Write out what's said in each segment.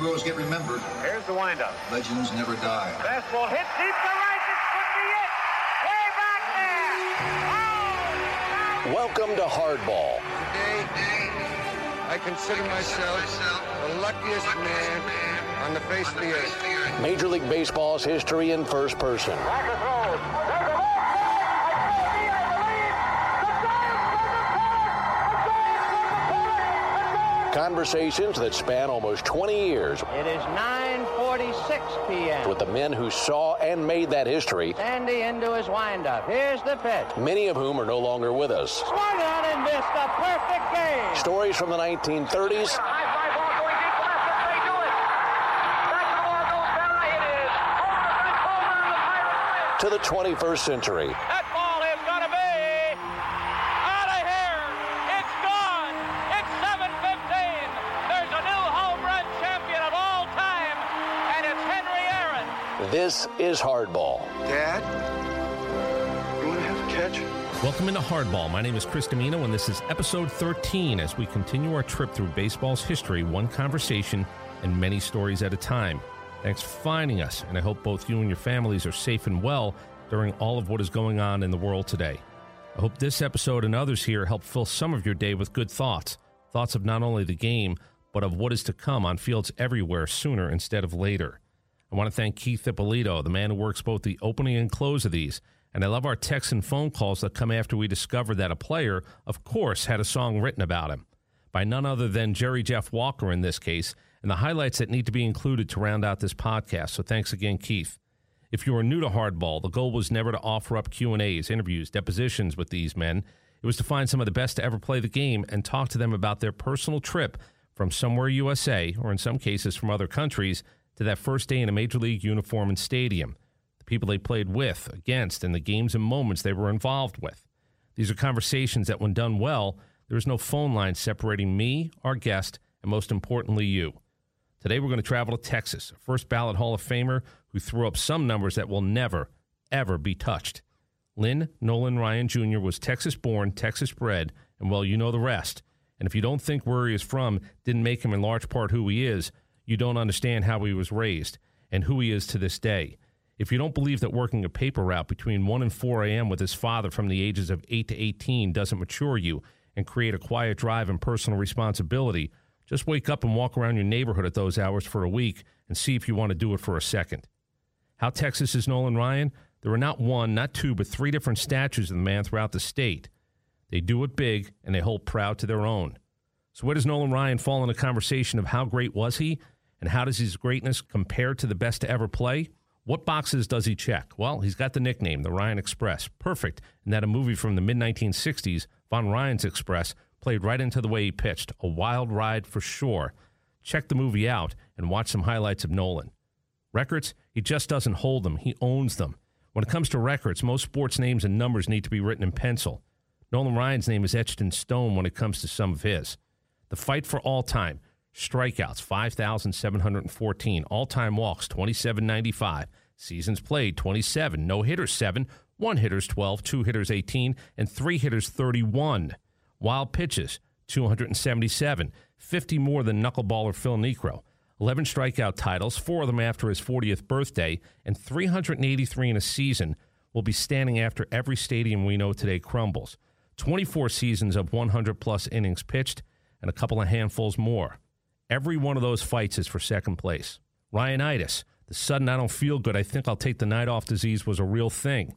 Heroes get remembered. Here's the windup. Legends never die. Fastball hit deep to right. This could be it. Way back there. Oh, Welcome to Hardball. Today, I consider myself the luckiest man on the face of the earth. Major League Baseball's history in first person. Conversations that span almost 20 years It is 9:46 p.m. with the men who saw and made that history, Sandy into his windup. Here's the pitch. many of whom are no longer with us. Swung on and missed a perfect game. Stories from the 1930s High fly ball going deep This is Hardball. Dad, you want to have a catch? Welcome into Hardball. My name is Chris Domino, and this is episode 13 as we continue our trip through baseball's history, one conversation and many stories at a time. Thanks for finding us, and I hope both you and your families are safe and well during all of what is going on in the world today. I hope this episode and others here help fill some of your day with good thoughts thoughts of not only the game, but of what is to come on fields everywhere sooner instead of later. I want to thank Keith Ippolito, the man who works both the opening and close of these. And I love our texts and phone calls that come after we discover that a player, of course, had a song written about him by none other than Jerry Jeff Walker in this case, and the highlights that need to be included to round out this podcast. So thanks again, Keith. If you are new to Hardball, the goal was never to offer up Q&As, interviews, depositions with these men. It was to find some of the best to ever play the game and talk to them about their personal trip from somewhere USA, or in some cases from other countries, to that first day in a Major League uniform and stadium, the people they played with, against, and the games and moments they were involved with. These are conversations that, when done well, there is no phone line separating me, our guest, and most importantly, you. Today, we're going to travel to Texas, a first ballot Hall of Famer who threw up some numbers that will never, ever be touched. Lynn Nolan Ryan Jr. was Texas born, Texas bred, and well, you know the rest. And if you don't think where he is from didn't make him in large part who he is, you don't understand how he was raised and who he is to this day. If you don't believe that working a paper route between 1 and 4 a.m. with his father from the ages of 8 to 18 doesn't mature you and create a quiet drive and personal responsibility, just wake up and walk around your neighborhood at those hours for a week and see if you want to do it for a second. How Texas is Nolan Ryan? There are not one, not two, but three different statues of the man throughout the state. They do it big and they hold proud to their own. So, where does Nolan Ryan fall in a conversation of how great was he and how does his greatness compare to the best to ever play? What boxes does he check? Well, he's got the nickname, the Ryan Express. Perfect. And that a movie from the mid 1960s, Von Ryan's Express, played right into the way he pitched. A wild ride for sure. Check the movie out and watch some highlights of Nolan. Records, he just doesn't hold them, he owns them. When it comes to records, most sports names and numbers need to be written in pencil. Nolan Ryan's name is etched in stone when it comes to some of his. The fight for all time. Strikeouts 5,714, all time walks 2,795, seasons played 27, no hitters 7, one hitters 12, two hitters 18, and three hitters 31. Wild pitches 277, 50 more than knuckleballer Phil Niekro. 11 strikeout titles, four of them after his 40th birthday, and 383 in a season will be standing after every stadium we know today crumbles. 24 seasons of 100 plus innings pitched, and a couple of handfuls more. Every one of those fights is for second place. Ryanitis, the sudden I don't feel good, I think I'll take the night off disease was a real thing.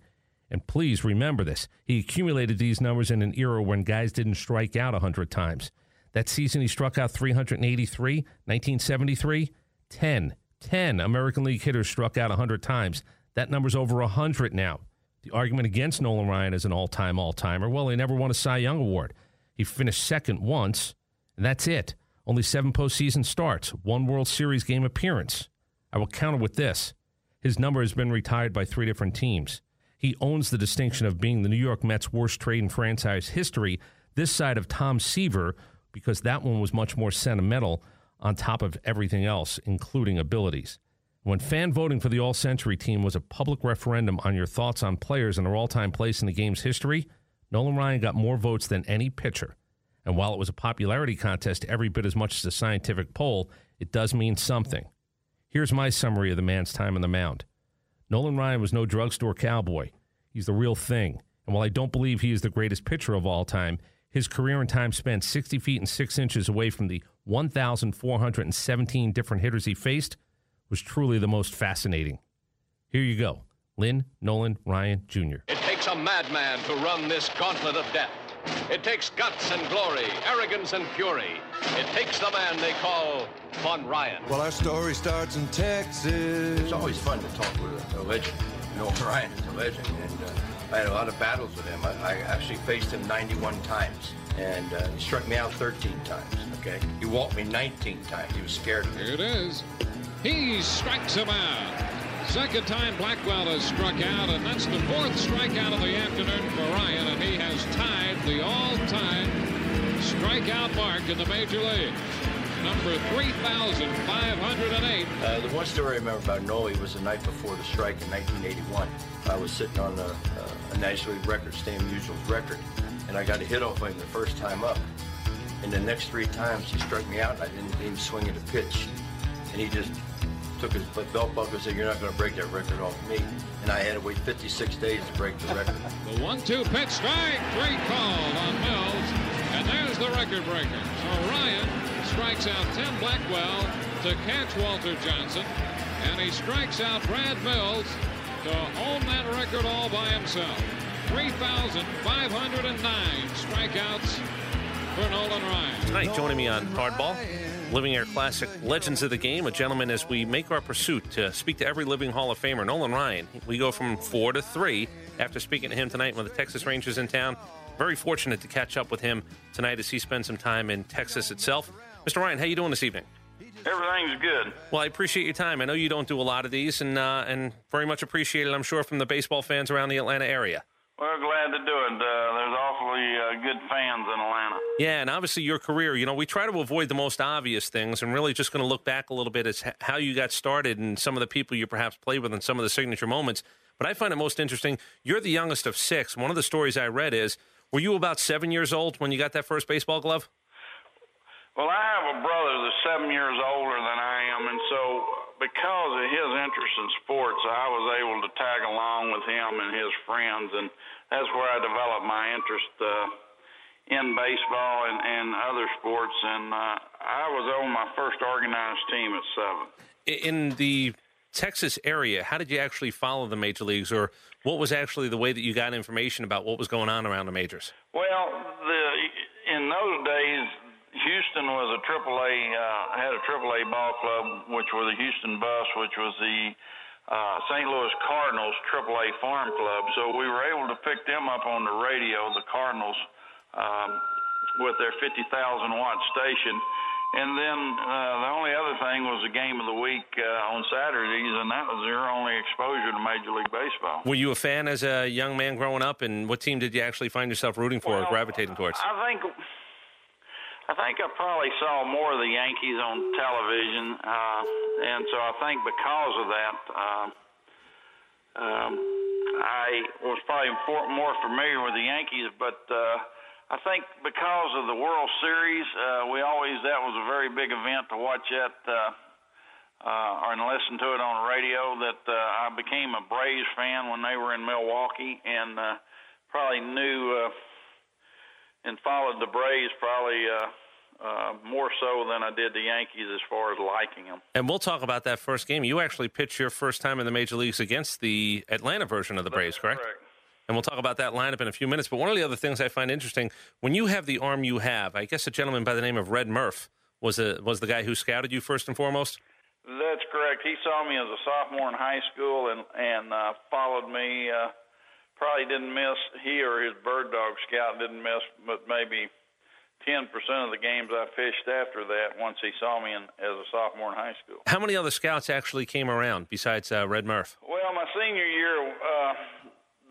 And please remember this. He accumulated these numbers in an era when guys didn't strike out 100 times. That season he struck out 383, 1973, 10. 10 American League hitters struck out 100 times. That number's over 100 now. The argument against Nolan Ryan as an all time all timer well, he never won a Cy Young Award. He finished second once, and that's it. Only seven postseason starts, one World Series game appearance. I will counter with this his number has been retired by three different teams. He owns the distinction of being the New York Mets' worst trade in franchise history this side of Tom Seaver because that one was much more sentimental on top of everything else, including abilities. When fan voting for the All Century team was a public referendum on your thoughts on players and their all time place in the game's history, Nolan Ryan got more votes than any pitcher. And while it was a popularity contest every bit as much as a scientific poll, it does mean something. Here's my summary of the man's time on the mound. Nolan Ryan was no drugstore cowboy. He's the real thing. And while I don't believe he is the greatest pitcher of all time, his career and time spent 60 feet and 6 inches away from the 1,417 different hitters he faced was truly the most fascinating. Here you go Lynn Nolan Ryan Jr. It takes a madman to run this gauntlet of death. It takes guts and glory, arrogance and fury. It takes the man they call Von Ryan. Well, our story starts in Texas. It's always fun to talk with a, a legend. know, Ryan is a legend, and uh, I had a lot of battles with him. I, I actually faced him 91 times, and uh, he struck me out 13 times. Okay, he walked me 19 times. He was scared of me. Here it is. He strikes him out. Second time Blackwell has struck out, and that's the fourth strikeout of the afternoon for Ryan, and he has tied the all-time strikeout mark in the major leagues. Number 3,508. Uh, the one story I remember about Noe was the night before the strike in 1981. I was sitting on a, a National League record, Stan Musial's record, and I got a hit off him the first time up. And the next three times he struck me out, and I didn't even swing at a pitch. And he just took his belt buckle and said, you're not going to break that record off me. And I had to wait 56 days to break the record. The one-two pitch strike, three call on Mills, and there's the record breaker. So Ryan strikes out Tim Blackwell to catch Walter Johnson, and he strikes out Brad Mills to own that record all by himself. 3,509 strikeouts for Nolan Ryan. Tonight, joining me on Hardball, Living Air Classic Legends of the Game, a gentleman as we make our pursuit to speak to every living Hall of Famer, Nolan Ryan. We go from four to three after speaking to him tonight when the Texas Rangers in town. Very fortunate to catch up with him tonight as he spends some time in Texas itself. Mr. Ryan, how you doing this evening? Everything's good. Well, I appreciate your time. I know you don't do a lot of these, and uh, and very much appreciated. I'm sure from the baseball fans around the Atlanta area. Well, glad to do it. Uh, there's awfully uh, good fans in Atlanta. Yeah, and obviously your career. You know, we try to avoid the most obvious things, and really just going to look back a little bit as how you got started and some of the people you perhaps played with and some of the signature moments. But I find it most interesting. You're the youngest of six. One of the stories I read is, were you about seven years old when you got that first baseball glove? Well, I have a brother that's seven years older than I am, and so because of his interest in sports, I was able to tag along with him and his friends, and that's where I developed my interest uh, in baseball and, and other sports. And uh, I was on my first organized team at seven. In the Texas area, how did you actually follow the major leagues, or what was actually the way that you got information about what was going on around the majors? Well, the in those days, Houston was a AAA uh, had a AAA ball club, which were the Houston Buffs, which was the uh, St. Louis Cardinals AAA farm club. So we were able to pick them up on the radio, the Cardinals, um, with their 50,000 watt station. And then uh, the only other thing was the game of the week uh, on Saturdays, and that was your only exposure to Major League Baseball. Were you a fan as a young man growing up, and what team did you actually find yourself rooting for well, or gravitating towards? I think I think I probably saw more of the Yankees on television, uh, and so I think because of that, uh, um, I was probably more familiar with the Yankees. But uh, I think because of the World Series, uh, we always that was a very big event to watch that uh, uh, and listen to it on the radio. That uh, I became a Braves fan when they were in Milwaukee, and uh, probably knew. Uh, and followed the Braves probably uh, uh, more so than I did the Yankees as far as liking them. And we'll talk about that first game. You actually pitched your first time in the major leagues against the Atlanta version of the Braves, correct? correct? And we'll talk about that lineup in a few minutes. But one of the other things I find interesting when you have the arm you have, I guess a gentleman by the name of Red Murff was a, was the guy who scouted you first and foremost. That's correct. He saw me as a sophomore in high school and and uh, followed me. Uh, probably didn't miss he or his bird dog scout didn't miss, but maybe ten percent of the games I fished after that. Once he saw me in, as a sophomore in high school. How many other scouts actually came around besides uh, Red Murff? Well, my senior year, uh,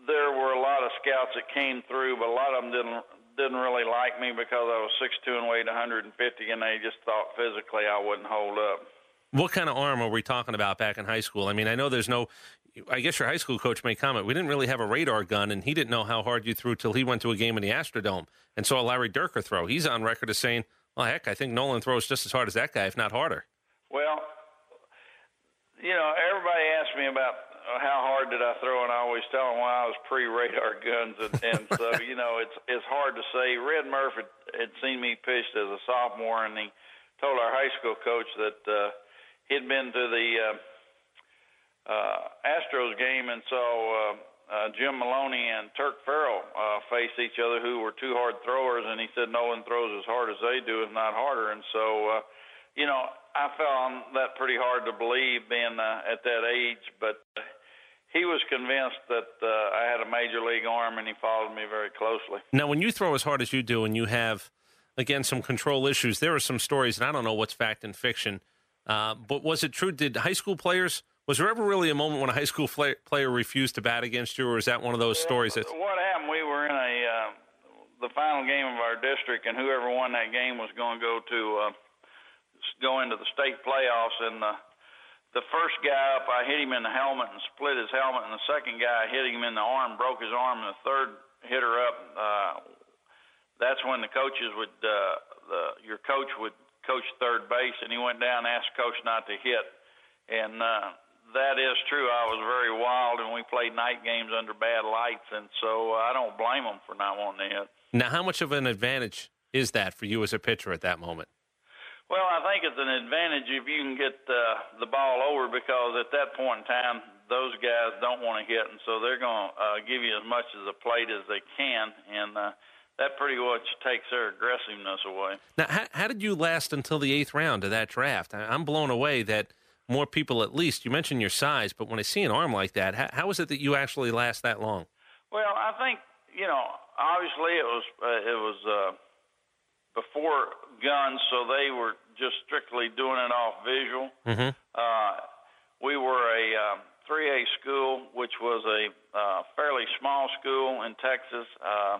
there were a lot of scouts that came through, but a lot of them didn't didn't really like me because I was six two and weighed 150, and they just thought physically I wouldn't hold up. What kind of arm are we talking about back in high school? I mean, I know there's no. I guess your high school coach may comment. We didn't really have a radar gun, and he didn't know how hard you threw till he went to a game in the Astrodome and saw Larry Dierker throw. He's on record as saying, "Well, heck, I think Nolan throws just as hard as that guy, if not harder." Well, you know, everybody asks me about uh, how hard did I throw, and I always tell them, well, I was pre-radar guns, and, and so you know, it's it's hard to say. Red Murphy had, had seen me pitch as a sophomore, and he told our high school coach that uh, he'd been to the uh, Astros game and saw uh, uh, Jim Maloney and Turk Farrell uh, face each other, who were two hard throwers, and he said no one throws as hard as they do, if not harder. And so, uh, you know, I found that pretty hard to believe being uh, at that age, but he was convinced that uh, I had a major league arm, and he followed me very closely. Now, when you throw as hard as you do, and you have again some control issues, there are some stories, and I don't know what's fact and fiction. Uh, but was it true? Did high school players? Was there ever really a moment when a high school play, player refused to bat against you, or is that one of those stories? That's what happened. We were in a uh, the final game of our district, and whoever won that game was going to go to uh, go into the state playoffs. And uh, the first guy up, I hit him in the helmet and split his helmet, and the second guy I hit him in the arm, broke his arm, and the third hitter up. Uh, that's when the coaches would uh, the your coach would coach third base, and he went down and asked coach not to hit, and uh, that is true. I was very wild, and we played night games under bad lights, and so uh, I don't blame them for not wanting to hit. Now, how much of an advantage is that for you as a pitcher at that moment? Well, I think it's an advantage if you can get uh, the ball over because at that point in time, those guys don't want to hit, and so they're going to uh, give you as much of the plate as they can, and uh, that pretty much takes their aggressiveness away. Now, how, how did you last until the eighth round of that draft? I'm blown away that more people at least. You mentioned your size, but when I see an arm like that, how, how is it that you actually last that long? Well, I think you know, obviously it was uh, it was uh, before guns, so they were just strictly doing it off visual. Mm-hmm. Uh, we were a um, 3A school, which was a uh, fairly small school in Texas. Uh,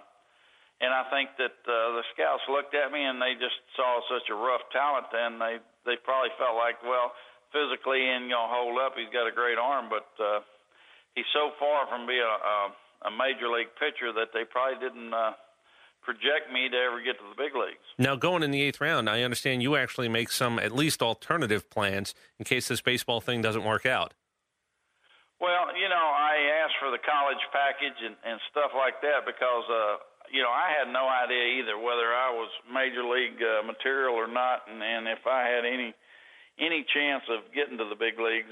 and I think that uh, the scouts looked at me and they just saw such a rough talent, and they they probably felt like, well, physically and gonna hold up. He's got a great arm, but uh, he's so far from being a, a, a major league pitcher that they probably didn't uh, project me to ever get to the big leagues. Now, going in the eighth round, I understand you actually make some at least alternative plans in case this baseball thing doesn't work out. Well, you know, I asked for the college package and, and stuff like that because, uh, you know, I had no idea either whether I was major league uh, material or not, and, and if I had any any chance of getting to the big leagues.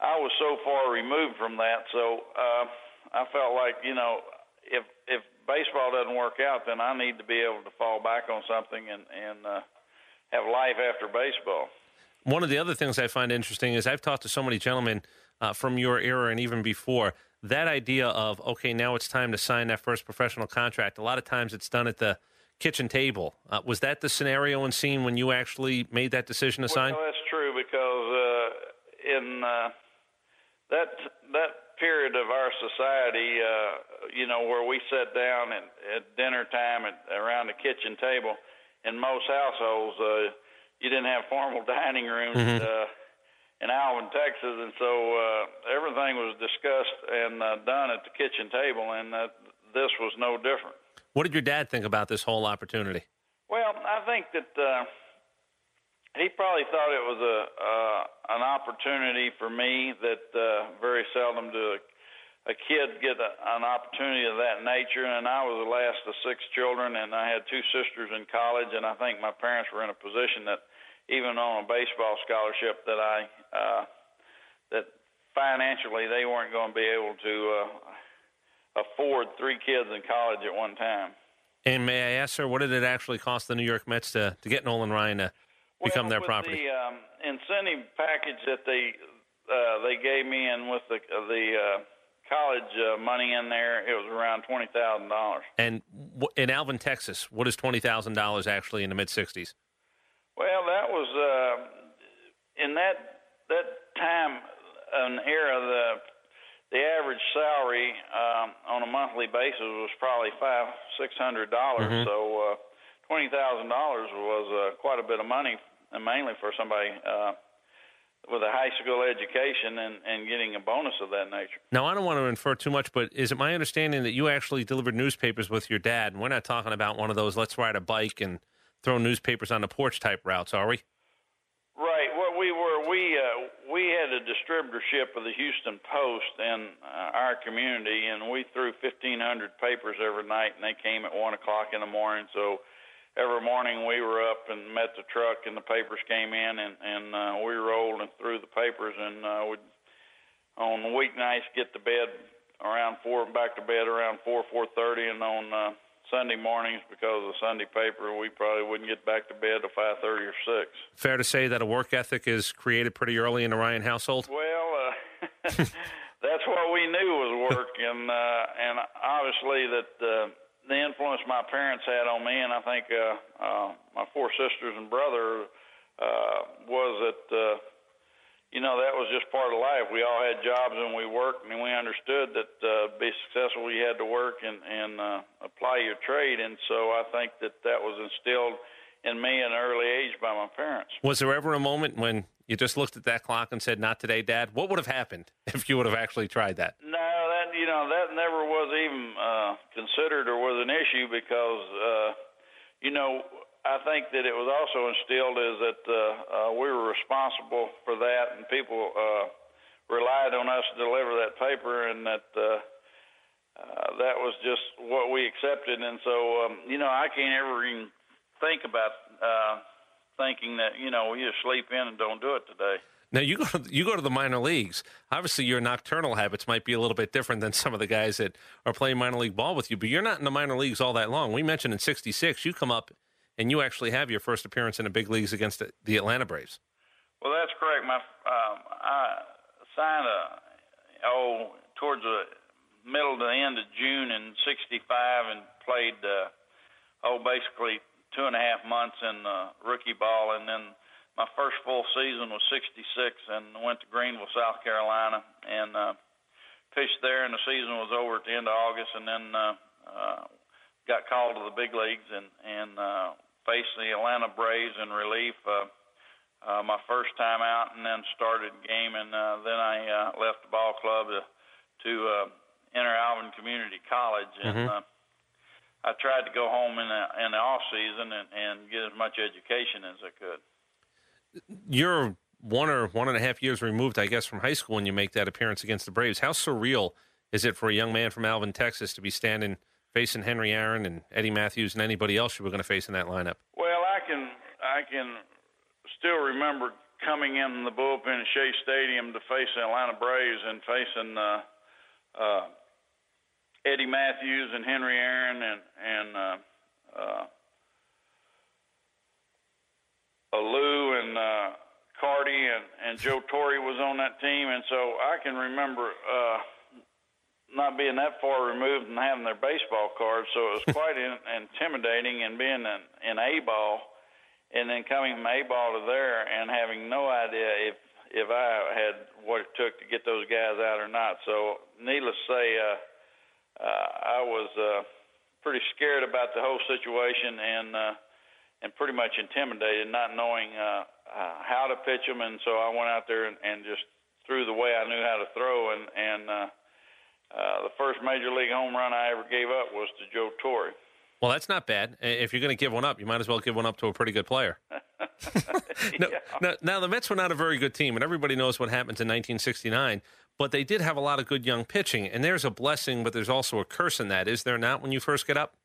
I was so far removed from that, so uh, I felt like you know if if baseball doesn't work out, then I need to be able to fall back on something and and uh, have life after baseball. One of the other things I find interesting is I've talked to so many gentlemen uh, from your era and even before that idea of okay, now it's time to sign that first professional contract. A lot of times it's done at the kitchen table. Uh, was that the scenario and scene when you actually made that decision to well, sign? No, that's because uh, in uh, that that period of our society, uh, you know, where we sat down at, at dinner time at, around the kitchen table, in most households, uh, you didn't have formal dining rooms. Mm-hmm. Uh, in Alvin, Texas, and so uh, everything was discussed and uh, done at the kitchen table, and uh, this was no different. What did your dad think about this whole opportunity? Well, I think that uh, he probably thought it was a uh, an opportunity for me that uh, very seldom do a, a kid get a, an opportunity of that nature. And I was the last of six children, and I had two sisters in college, and I think my parents were in a position that even on a baseball scholarship that I uh, that financially they weren't going to be able to uh, afford three kids in college at one time. And may I ask, sir, what did it actually cost the New York Mets to, to get Nolan Ryan to become well, their property? The um, incentive package that they uh, they gave me, and with the the uh, college uh, money in there, it was around twenty thousand dollars. And w- in Alvin, Texas, what is twenty thousand dollars actually in the mid '60s? Well, that was uh, in that that time an era the the average salary um, on a monthly basis was probably five six hundred dollars. Mhm. So uh, twenty thousand dollars was uh, quite a bit of money, and mainly for somebody uh, with a high school education and, and getting a bonus of that nature. Now, I don't want to infer too much, but is it my understanding that you actually delivered newspapers with your dad? And we're not talking about one of those let's ride a bike and throw newspapers on the porch type routes, are we? Right. What we were we uh, we had a distributorship of the Houston Post in uh, our community, and we threw 1,500 papers every night, and they came at one o'clock in the morning. So every morning we were up and met the truck, and the papers came in, and and uh, we rolled and threw the papers, and uh, would on weeknights get to bed around four, back to bed around four four thirty, and on uh, Sunday mornings because of the Sunday paper, we probably wouldn't get back to bed till five thirty or six. Fair to say that a work ethic is created pretty early in the Ryan household. Well, uh, that's what we knew was work, and uh, and obviously that uh, the influence my parents had on me, and I think uh, uh, my four sisters and brother uh, was that. Uh, you know that was just part of life. We all had jobs and we worked, and we understood that uh, to be successful, you had to work and and uh, apply your trade. And so I think that that was instilled in me at an early age by my parents. Was there ever a moment when you just looked at that clock and said, "Not today, Dad"? What would have happened if you would have actually tried that? No, you know that never was even uh, considered or was an issue because uh, you know I think that it was also instilled is that uh, uh, we were responsible for that, and people uh, relied on us to deliver that paper, and that uh, uh, that was just what we accepted. And so, um, you know, I can't ever even think about uh, thinking that you know you just sleep in and don't do it today. Now you go to, you go to the minor leagues. Obviously, your nocturnal habits might be a little bit different than some of the guys that are playing minor league ball with you. But you're not in the minor leagues all that long. We mentioned in '66 you come up and you actually have your first appearance in the big leagues against the Atlanta Braves. Well, that's correct. My um, I signed a oh towards the middle to the end of June in '65 and played uh, oh basically two and a half months in uh, rookie ball, and then my first full season was '66 and went to Greenville, South Carolina, and uh, pitched there, and the season was over at the end of August, and then uh, uh, got called to the big leagues and and uh, faced the Atlanta Braves in relief uh, uh, my first time out, and then started game, and uh, then I uh, left the ball club to to uh, enter Alvin Community College, and Mhm. uh, I tried to go home in the in the off season and, and get as much education as I could. You're one or one and a half years removed, I guess, from high school when you make that appearance against the Braves. How surreal is it for a young man from Alvin, Texas, to be standing facing Henry Aaron and Eddie Mathews and anybody else you were going to face in that lineup? Well, I can I can still remember coming in the bullpen at Shea Stadium to face the Atlanta Braves and facing uh, uh, Eddie Mathews and Henry Aaron and and uh, uh, Lou and uh, Carty and and Joe Torre was on that team, and so I can remember. Uh, not being that far removed and having their baseball cards, so it was quite in, intimidating. And being in, in A ball, and then coming from A ball to there, and having no idea if if I had what it took to get those guys out or not. So, needless to say, uh, uh, I was uh, pretty scared about the whole situation and uh, and pretty much intimidated, not knowing uh, uh, how to pitch them. And so I went out there and, and just threw the way I knew how to throw, and and uh, uh, the first major league home run I ever gave up was to Joe Torre. Well, that's not bad. If you're going to give one up, you might as well give one up to a pretty good player. no, now, now, the Mets were not a very good team, and everybody knows what happened in 1969. But they did have a lot of good young pitching, and there's a blessing, but there's also a curse in that. Is there not when you first get up?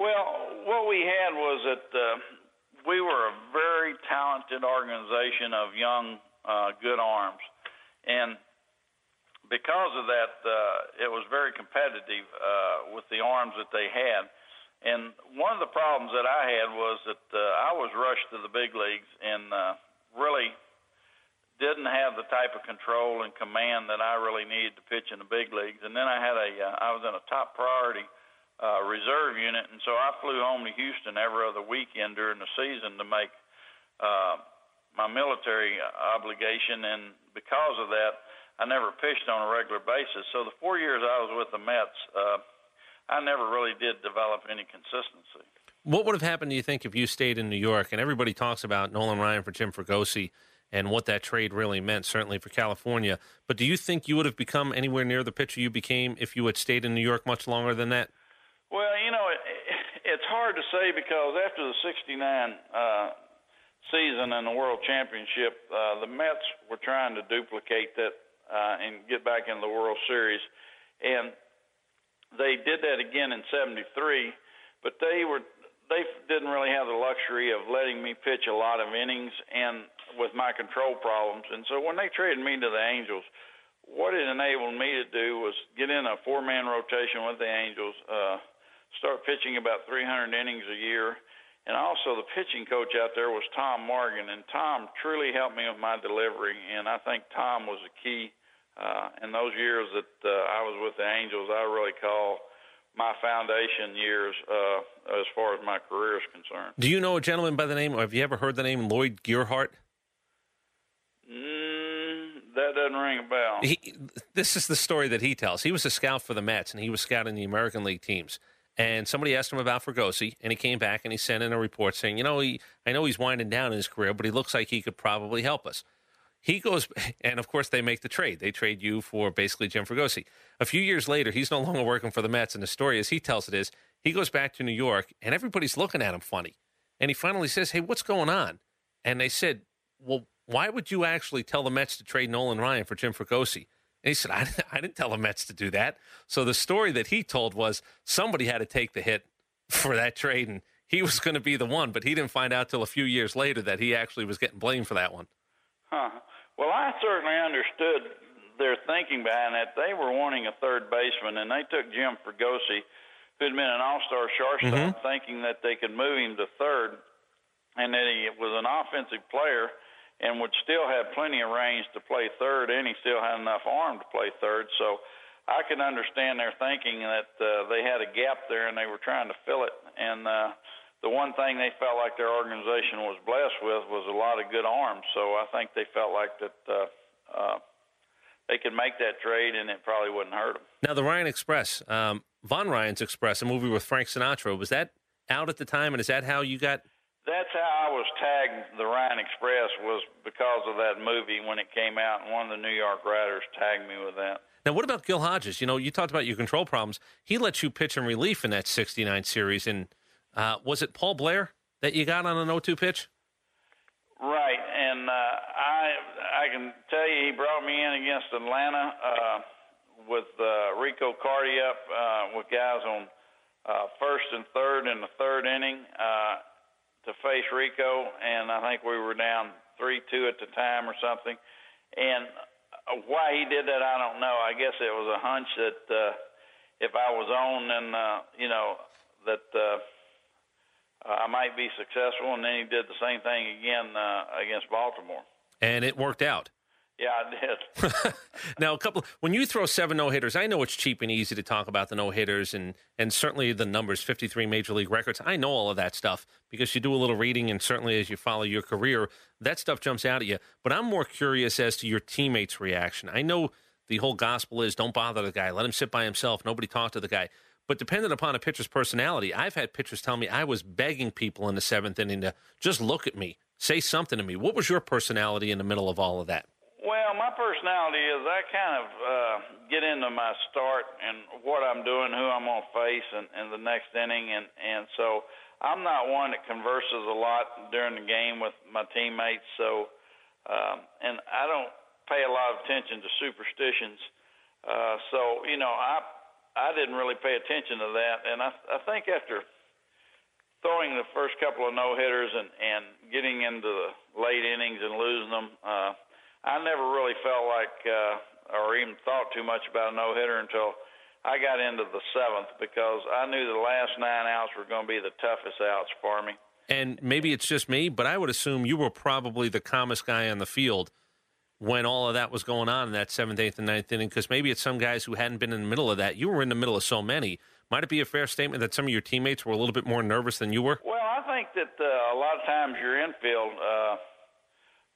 Well, what we had was that uh, we were a very talented organization of young, uh, good arms, and because of that, uh, it was very competitive uh, with the arms that they had. And one of the problems that I had was that uh, I was rushed to the big leagues and uh, really didn't have the type of control and command that I really needed to pitch in the big leagues. And then I had a, uh, I was in a top priority uh, reserve unit, and so I flew home to Houston every other weekend during the season to make uh, my military obligation. And because of that, I never pitched on a regular basis. So the four years I was with the Mets, uh, I never really did develop any consistency. What would have happened, do you think, if you stayed in New York? And everybody talks about Nolan Ryan for Jim Fregosi and what that trade really meant, certainly for California. But do you think you would have become anywhere near the pitcher you became if you had stayed in New York much longer than that? Well, you know, it, it's hard to say because after the '69 uh, season in the World Championship, uh, the Mets were trying to duplicate that uh, and get back into the World Series, and they did that again in '73. But they were they didn't really have the luxury of letting me pitch a lot of innings and with my control problems. And so when they traded me to the Angels, what it enabled me to do was get in a four-man rotation with the Angels, uh, start pitching about 300 innings a year. And also, the pitching coach out there was Tom Morgan, and Tom truly helped me with my delivery. And I think Tom was the key uh, in those years that uh, I was with the Angels. I really call my foundation years uh, as far as my career is concerned. Do you know a gentleman by the name? Or have you ever heard the name Lloyd Gearhart? Mm, that doesn't ring a bell. He, this is the story that he tells. He was a scout for the Mets, and he was scouting the American League teams. And somebody asked him about Fregosi, and he came back and he sent in a report saying, "You know, he, I know he's winding down in his career, but he looks like he could probably help us." He goes, and of course they make the trade. They trade you for basically Jim Fregosi. A few years later, he's no longer working for the Mets, and the story, as he tells it, is he goes back to New York, and everybody's looking at him funny. And he finally says, "Hey, what's going on?" And they said, "Well, why would you actually tell the Mets to trade Nolan Ryan for Jim Fregosi?" And he said, I, I didn't tell the Mets to do that. So the story that he told was somebody had to take the hit for that trade, and he was going to be the one, but he didn't find out till a few years later that he actually was getting blamed for that one. Huh. Well, I certainly understood their thinking behind that. They were wanting a third baseman, and they took Jim Fregosi, who'd been an all-star shortstop, mm-hmm. thinking that they could move him to third, and that he was an offensive player – and would still have plenty of range to play third, and he still had enough arm to play third. So I can understand their thinking that uh, they had a gap there and they were trying to fill it. And uh, the one thing they felt like their organization was blessed with was a lot of good arms. So I think they felt like that. Uh, uh, they could make that trade, and it probably wouldn't hurt them. Now, the Ryan Express, um, Von Ryan's Express, a movie with Frank Sinatra, was that out at the time, and is that how you got that's how I was tagged. The Ryan Express was because of that movie when it came out, and one of the New York writers tagged me with that. Now, what about Gil Hodges? You know, you talked about your control problems. He let you pitch in relief in that '69 series, and uh, was it Paul Blair that you got on an 0-2 pitch? Right, and uh, I I can tell you, he brought me in against Atlanta uh, with uh, Rico Carty up uh, with guys on uh, first and third in the third inning. To face Rico, and I think we were down three two at the time or something. And uh, why he did that, I don't know. I guess it was a hunch that uh, if I was on, then uh, you know that uh, I might be successful. And then he did the same thing again uh, against Baltimore. And it worked out. Yeah, I did. now, a couple. When you throw seven no hitters, I know it's cheap and easy to talk about the no hitters and and certainly the numbers, fifty three major league records. I know all of that stuff because you do a little reading, and certainly as you follow your career, that stuff jumps out at you. But I'm more curious as to your teammates' reaction. I know the whole gospel is don't bother the guy, let him sit by himself, nobody talk to the guy. But dependent upon a pitcher's personality, I've had pitchers tell me I was begging people in the seventh inning to just look at me, say something to me. What was your personality in the middle of all of that? Well, my personality is I kind of uh, get into my start and what I'm doing, who I'm going to face in, in the next inning, and and so I'm not one that converses a lot during the game with my teammates. So, um, and I don't pay a lot of attention to superstitions. Uh, so you know, I I didn't really pay attention to that, and I I think after throwing the first couple of no hitters and and getting into the late innings and losing them. Uh, I never really felt like uh, or even thought too much about a no hitter until I got into the seventh because I knew the last nine outs were going to be the toughest outs for me. And maybe it's just me, but I would assume you were probably the calmest guy on the field when all of that was going on in that seventh, eighth, and ninth inning. Because maybe it's some guys who hadn't been in the middle of that. You were in the middle of so many. Might it be a fair statement that some of your teammates were a little bit more nervous than you were? Well, I think that uh, a lot of times your infield. Uh,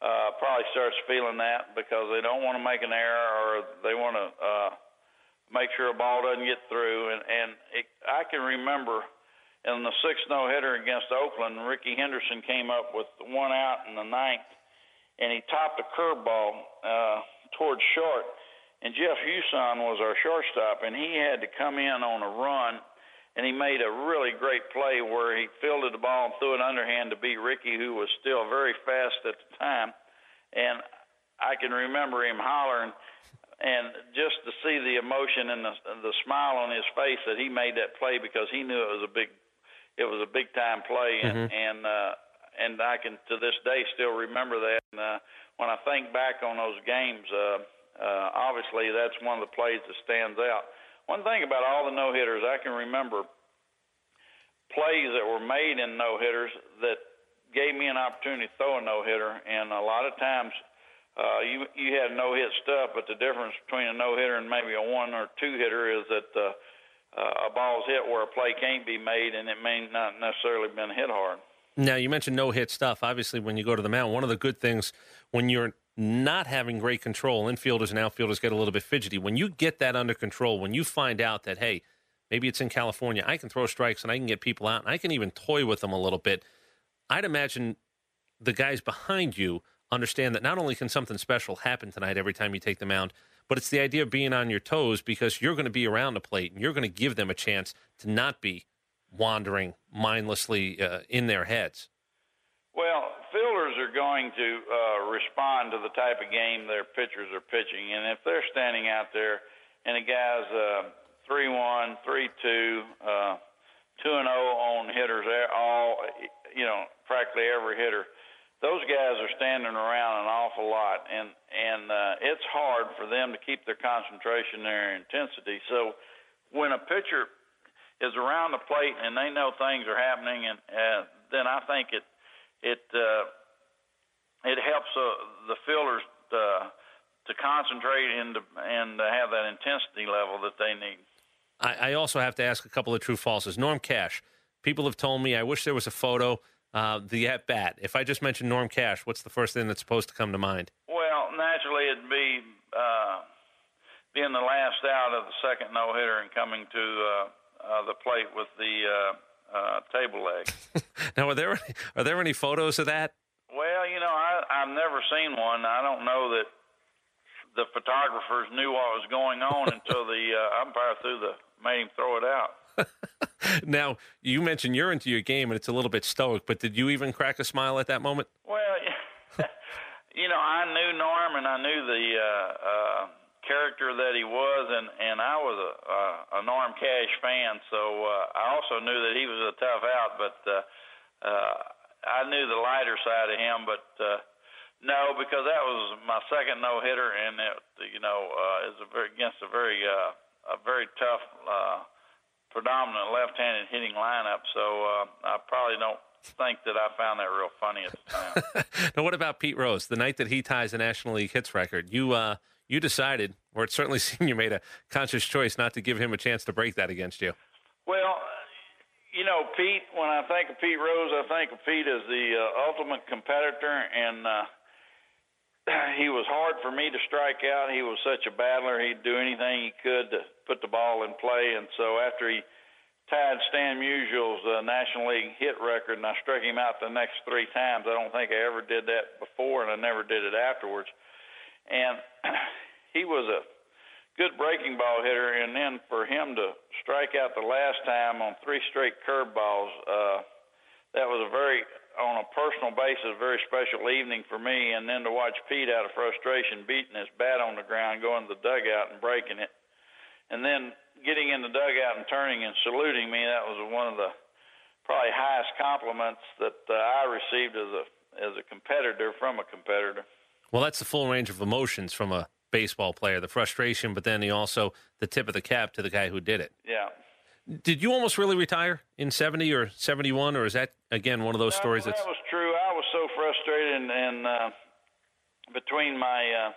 uh, probably starts feeling that because they don't want to make an error or they want to uh, make sure a ball doesn't get through. And, and it, I can remember in the sixth no hitter against Oakland, Rickey Henderson came up with one out in the ninth, and he topped a curveball uh, towards short. And Jeff Huson was our shortstop, and he had to come in on a run and he made a really great play where he fielded the ball and threw an underhand to beat Rickey, who was still very fast at the time. And I can remember him hollering, and just to see the emotion and the, the smile on his face that he made that play because he knew it was a big, it was a big time play, and Mhm. and uh, and I can to this day still remember that. And, uh, when I think back on those games, uh, uh, obviously that's one of the plays that stands out. One thing about all the no hitters, I can remember plays that were made in no hitters that gave me an opportunity to throw a no hitter, and a lot of times. Uh, you you had no hit stuff, but the difference between a no hitter and maybe a one or two hitter is that uh, uh, a ball's hit where a play can't be made, and it may not necessarily been hit hard. Now, you mentioned no hit stuff. Obviously, when you go to the mound, one of the good things when you're not having great control, infielders and outfielders get a little bit fidgety. When you get that under control, when you find out that, hey, maybe it's in California, I can throw strikes and I can get people out and I can even toy with them a little bit, I'd imagine the guys behind you understand that not only can something special happen tonight every time you take the mound, but it's the idea of being on your toes because you're going to be around the plate and you're going to give them a chance to not be wandering mindlessly uh, in their heads. Well, fielders are going to uh, respond to the type of game their pitchers are pitching, and if they're standing out there and a guy's uh, three one, three two, uh, two and zero on hitters, all you know, practically every hitter. Those guys are standing around an awful lot, and and uh, it's hard for them to keep their concentration, their intensity. So when a pitcher is around the plate and they know things are happening, and uh, then I think it it uh, it helps uh, the fielders uh, to concentrate and to, and to have that intensity level that they need. I, I also have to ask a couple of true falses. Norm Cash. People have told me I wish there was a photo. Uh, the at bat. If I just mention Norm Cash, what's the first thing that's supposed to come to mind? Well, naturally, it'd be uh, being the last out of the second no hitter and coming to uh, uh, the plate with the uh, uh, table leg. Now, are there any, are there any photos of that? Well, you know, I, I've never seen one. I don't know that the photographers knew what was going on until the uh, umpire threw the made him throw it out. Now, you mentioned you're into your game and it's a little bit stoic, but did you even crack a smile at that moment? Well, you know, I knew Norm and I knew the uh, uh, character that he was, and and I was a, uh, a Norm Cash fan, so uh, I also knew that he was a tough out, but uh, uh, I knew the lighter side of him, but. Uh, no, because that was my second no hitter, and it, you know, uh, is a very against a very uh, a very tough, uh, predominant left-handed hitting lineup. So uh, I probably don't think that I found that real funny at the time. now, what about Pete Rose? The night that he ties the National League hits record, you uh, you decided, or it certainly seemed you made a conscious choice not to give him a chance to break that against you. Well, you know, Pete. When I think of Pete Rose, I think of Pete as the uh, ultimate competitor, and uh, he was hard for me to strike out. He was such a battler; he'd do anything he could to put the ball in play. And so, after he tied Stan Musial's uh, National League hit record, and I struck him out the next three times. I don't think I ever did that before, and I never did it afterwards. And he was a good breaking ball hitter, and then for him to strike out the last time on three straight curveballs, uh, that was a very, on a personal basis, very special evening for me. And then to watch Pete out of frustration beating his bat on the ground, going to the dugout and breaking it, and then getting in the dugout and turning and saluting me, that was one of the probably highest compliments that uh, I received as a as a competitor from a competitor. Well, that's the full range of emotions from a baseball player: the frustration, but then he also the tip of the cap to the guy who did it. Yeah. Did you almost really retire in seventy or seventy one, or is that again one of those No, stories that that's was true. I was so frustrated, and, and uh, between my uh,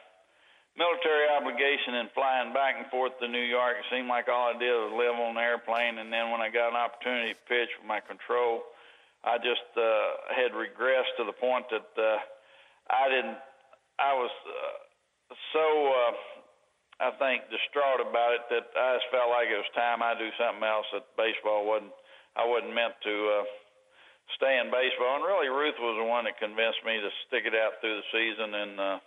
military obligation and flying back and forth to New York, it seemed like all I did was live on an airplane. And then when I got an opportunity to pitch with my control, I just uh, had regressed to the point that uh, I didn't. I was uh, so. Uh, I think distraught about it that I just felt like it was time I do something else. That baseball wasn't. I wasn't meant to uh, stay in baseball. And really, Ruth was the one that convinced me to stick it out through the season. And uh,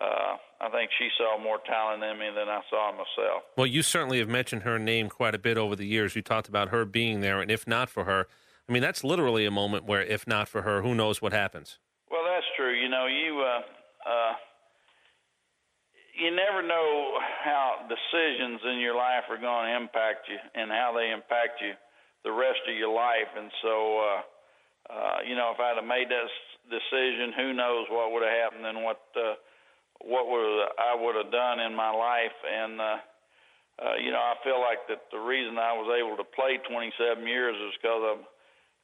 uh, I think she saw more talent in me than I saw in myself. Well, you certainly have mentioned her name quite a bit over the years. You talked about her being there, and if not for her, I mean, that's literally a moment where, if not for her, who knows what happens. Well, that's true. You know, you uh, uh, you never know how decisions in your life are going to impact you and how they impact you the rest of your life. And so, uh, uh, you know, if I'd have made that decision, who knows what would have happened and what uh, what would I would have done in my life. And uh, uh, you know, I feel like that the reason I was able to play 27 years is because I'm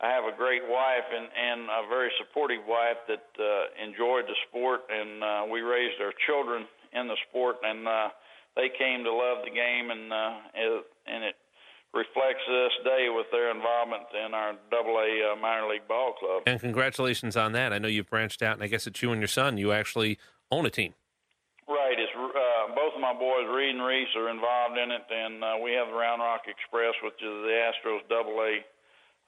I have a great wife and and a very supportive wife that uh, enjoyed the sport, and uh, we raised our children in the sport, and uh, they came to love the game, and uh, it, and it reflects this day with their involvement in our Double A uh, minor league ball club. And congratulations on that. I know you've branched out, and I guess it's you and your son. You actually own a team. Right. It's uh, both of my boys, Reid and Reese, are involved in it, and uh, we have the Round Rock Express, which is the Astros Double A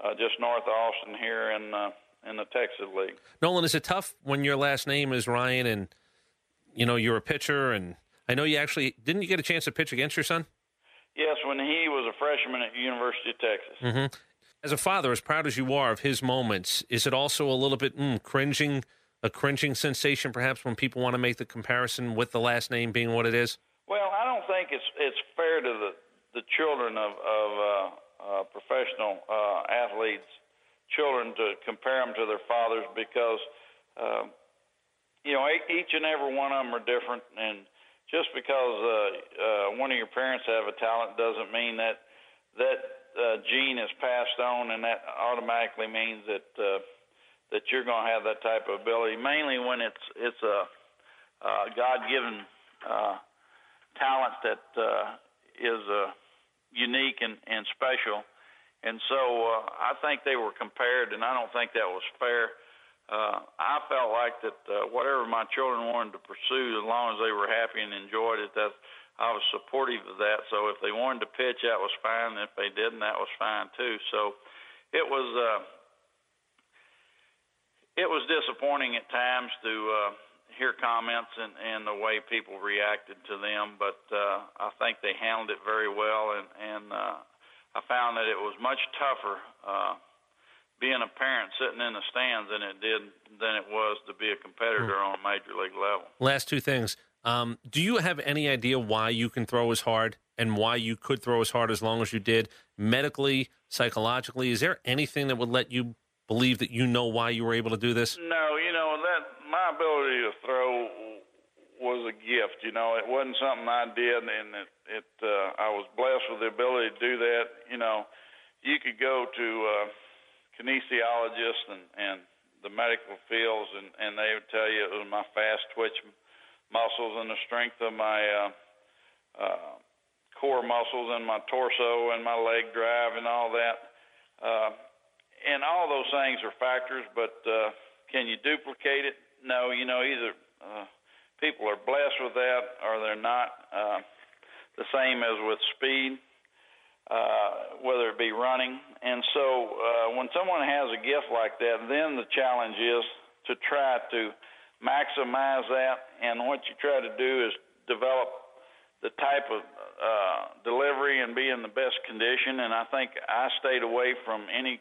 uh, just north of Austin here in uh, in the Texas League. Nolan, is it tough when your last name is Ryan and you know you're a pitcher? And I know you actually didn't you get a chance to pitch against your son? Yes, when he was a freshman at University of Texas. Mm-hmm. As a father, as proud as you are of his moments, is it also a little bit mm, cringing, a cringing sensation, perhaps, when people want to make the comparison with the last name being what it is? Well, I don't think it's it's fair to the the children of of uh, uh, professional uh, athletes' children to compare them to their fathers because uh, you know each and every one of them are different, and just because uh, uh, one of your parents have a talent doesn't mean that that uh, gene is passed on, and that automatically means that uh, that you're going to have that type of ability. Mainly when it's it's a, a God-given uh, talent that uh, is a unique and, and special. And so uh, I think they were compared, and I don't think that was fair. Uh, I felt like that uh, whatever my children wanted to pursue, as long as they were happy and enjoyed it, that I was supportive of that. So if they wanted to pitch, that was fine. If they didn't, that was fine too. So it was uh, it was disappointing at times to uh, hear comments and, and the way people reacted to them, but uh, I think they handled it very well, and, and uh, I found that it was much tougher uh, being a parent sitting in the stands than it did than it was to be a competitor mm. on a major league level. Last two things. Um, do you have any idea why you can throw as hard and why you could throw as hard as long as you did medically, psychologically? Is there anything that would let you believe that you know why you were able to do this? No, you know that my ability to throw was a gift. You know, it wasn't something I did, and it, it uh, I was blessed with the ability to do that. You know, you could go to uh, kinesiologists and and the medical fields, and and they would tell you it was my fast twitch muscles and the strength of my uh, uh, core muscles and my torso and my leg drive and all that. Uh, and all those things are factors, but uh, can you duplicate it? no, you know, either uh, people are blessed with that or they're not. Uh, the same as with speed, uh, whether it be running. And so uh, when someone has a gift like that, then the challenge is to try to maximize that. And what you try to do is develop the type of uh, delivery and be in the best condition. And I think I stayed away from any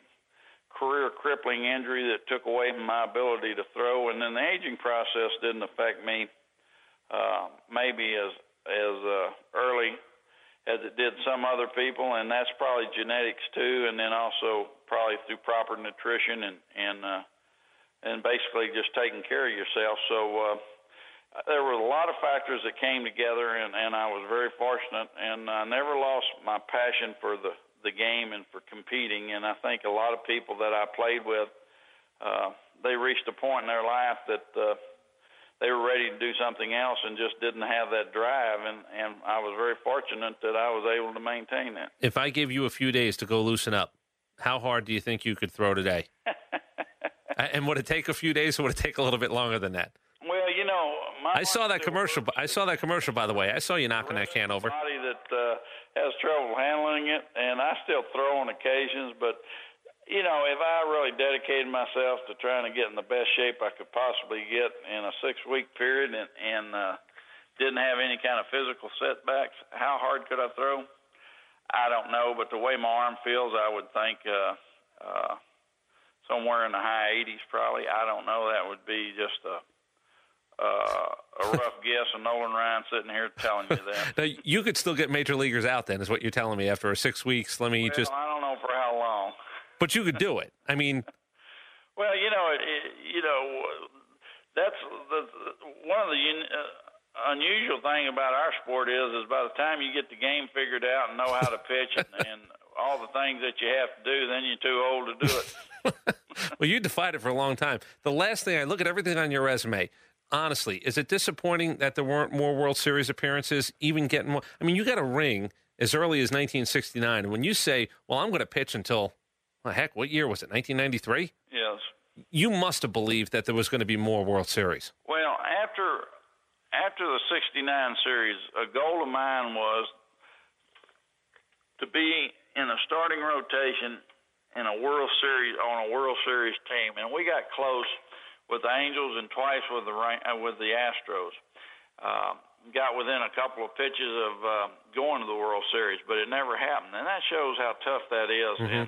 career crippling injury that took away my ability to throw, and then the aging process didn't affect me uh, maybe as as uh, early as it did some other people, and that's probably genetics too, and then also probably through proper nutrition and and uh, and basically just taking care of yourself. So. Uh, there were a lot of factors that came together, and, and I was very fortunate, and I never lost my passion for the the game and for competing. And I think a lot of people that I played with, uh, they reached a point in their life that uh, they were ready to do something else and just didn't have that drive. And, and I was very fortunate that I was able to maintain that. If I give you a few days to go loosen up, how hard do you think you could throw today? and would it take a few days or would it take a little bit longer than that? Well, you know, I saw that commercial. I saw that commercial, by the way. I saw you knocking that can over. Body that uh, has trouble handling it, and I still throw on occasions. But you know, if I really dedicated myself to trying to get in the best shape I could possibly get in a six-week period, and, and uh, didn't have any kind of physical setbacks, how hard could I throw? I don't know, but the way my arm feels, I would think uh, uh, somewhere in the high 80s, probably. I don't know. That would be just a uh, a rough guess, and Nolan Ryan sitting here telling you that. now, you could still get major leaguers out, then, is what you're telling me after six weeks. Let me well, just. I don't know for how long. But you could do it. I mean. Well, you know, it, it, you know, that's the, the one of the. Uh, unusual thing about our sport is is by the time you get the game figured out and know how to pitch and, and all the things that you have to do, then you're too old to do it. well, you defied it for a long time. The last thing I look at everything on your resume. Honestly, is it disappointing that there weren't more World Series appearances? Even getting more. I mean, you got a ring as early as 1969. And when you say, "Well, I'm going to pitch until," well, heck, what year was it? 1993. Yes. You must have believed that there was going to be more World Series. Well, after after the 69 series, a goal of mine was to be in a starting rotation in a World Series on a World Series team, and we got close with the Angels and twice with the uh, with the Astros. Uh, got within a couple of pitches of uh, going to the World Series, but it never happened, and that shows how tough that is. Mm-hmm. And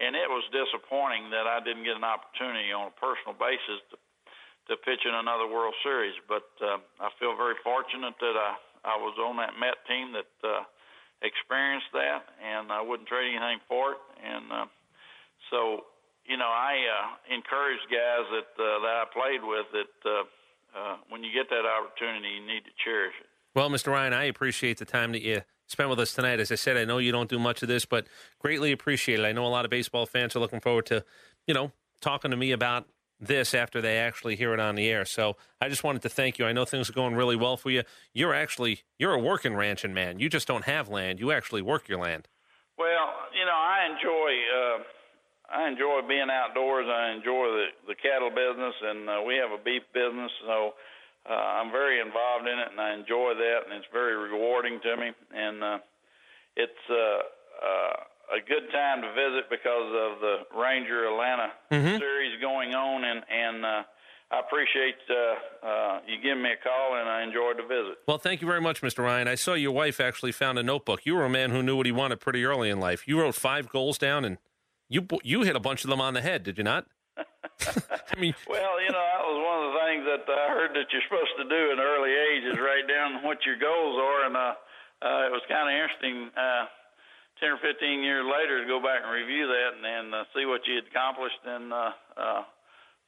and it was disappointing that I didn't get an opportunity on a personal basis to to pitch in another World Series. But uh, I feel very fortunate that I I was on that Met team that uh, experienced that, and I wouldn't trade anything for it. And uh, so, you know, I uh, encourage guys that uh, that I played with that uh, uh, when you get that opportunity, you need to cherish it. Well, Mr. Ryan, I appreciate the time that you spent with us tonight. As I said, I know you don't do much of this, but greatly appreciate it. I know a lot of baseball fans are looking forward to, you know, talking to me about this after they actually hear it on the air. So I just wanted to thank you. I know things are going really well for you. You're actually you're a working ranching man. You just don't have land. You actually work your land. Well, you know, I enjoy uh, I enjoy being outdoors. I enjoy the the cattle business, and uh, we have a beef business, so. Uh, I'm very involved in it, and I enjoy that, and it's very rewarding to me. And uh, it's uh, uh, a good time to visit because of the Ranger Atlanta mm-hmm. series going on, and and uh, I appreciate uh, uh, you giving me a call, and I enjoyed the visit. Well, thank you very much, Mr. Ryan. I saw your wife actually found a notebook. You were a man who knew what he wanted pretty early in life. You wrote five goals down, and you you hit a bunch of them on the head. Did you not? I mean, well, you know, that was one of the things that I heard that you're supposed to do in early age is write down what your goals are, and uh, uh, it was kind of interesting. Uh, 10 or 15 years later to go back and review that and, and uh, see what you had accomplished and uh, uh,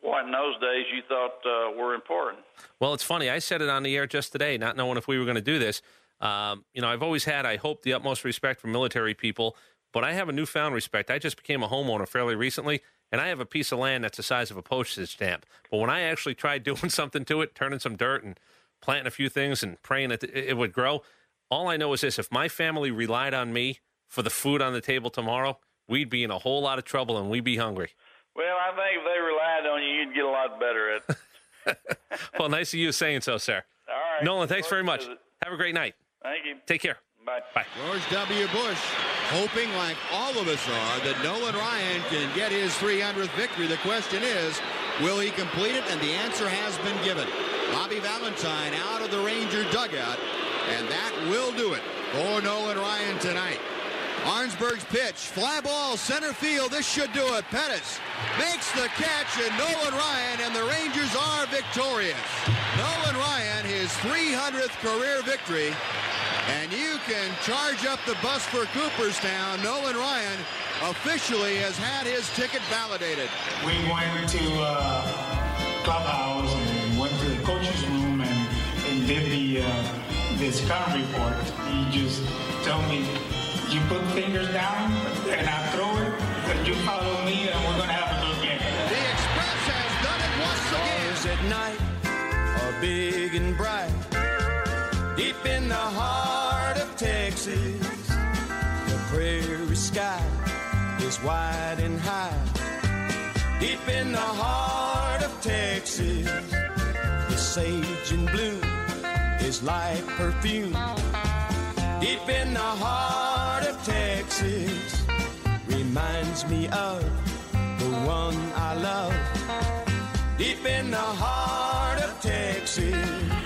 what in those days you thought uh, were important. Well, it's funny. I said it on the air just today, not knowing if we were going to do this. Um, you know, I've always had, I hope, the utmost respect for military people, but I have a newfound respect. I just became a homeowner fairly recently, and I have a piece of land that's the size of a postage stamp. But when I actually tried doing something to it, turning some dirt and planting a few things and praying that it would grow, all I know is this if my family relied on me for the food on the table tomorrow, we'd be in a whole lot of trouble and we'd be hungry. Well, I think if they relied on you, you'd get a lot better at it. well, nice of you saying so, sir. All right. Nolan, thanks very much. Have a great night. Thank you. Take care. Bye. Bye. George W. Bush hoping, like all of us are, that Nolan Ryan can get his 300th victory. The question is, will he complete it? And the answer has been given. Bobby Valentine out of the Ranger dugout, and that will do it for Nolan Ryan tonight. Arnsberg's pitch, fly ball, center field. This should do it. Pettis makes the catch, and Nolan Ryan and the Rangers are victorious. Nolan Ryan, his 300th career victory, and you can charge up the bus for Cooperstown. Nolan Ryan officially has had his ticket validated. We went to uh, clubhouse and went to the coach's room and, and did the uh, the scout report. He just told me you put fingers down and I throw it, and you follow me, and we're going to have a good game. The Express has done it once again. Stars at night are big and bright. Deep in the heart of Texas, the prairie sky is wide and high. Deep in the heart of Texas, the sage in bloom is like perfume. Deep in the heart of Texas reminds me of the one I love. Deep in the heart of Texas.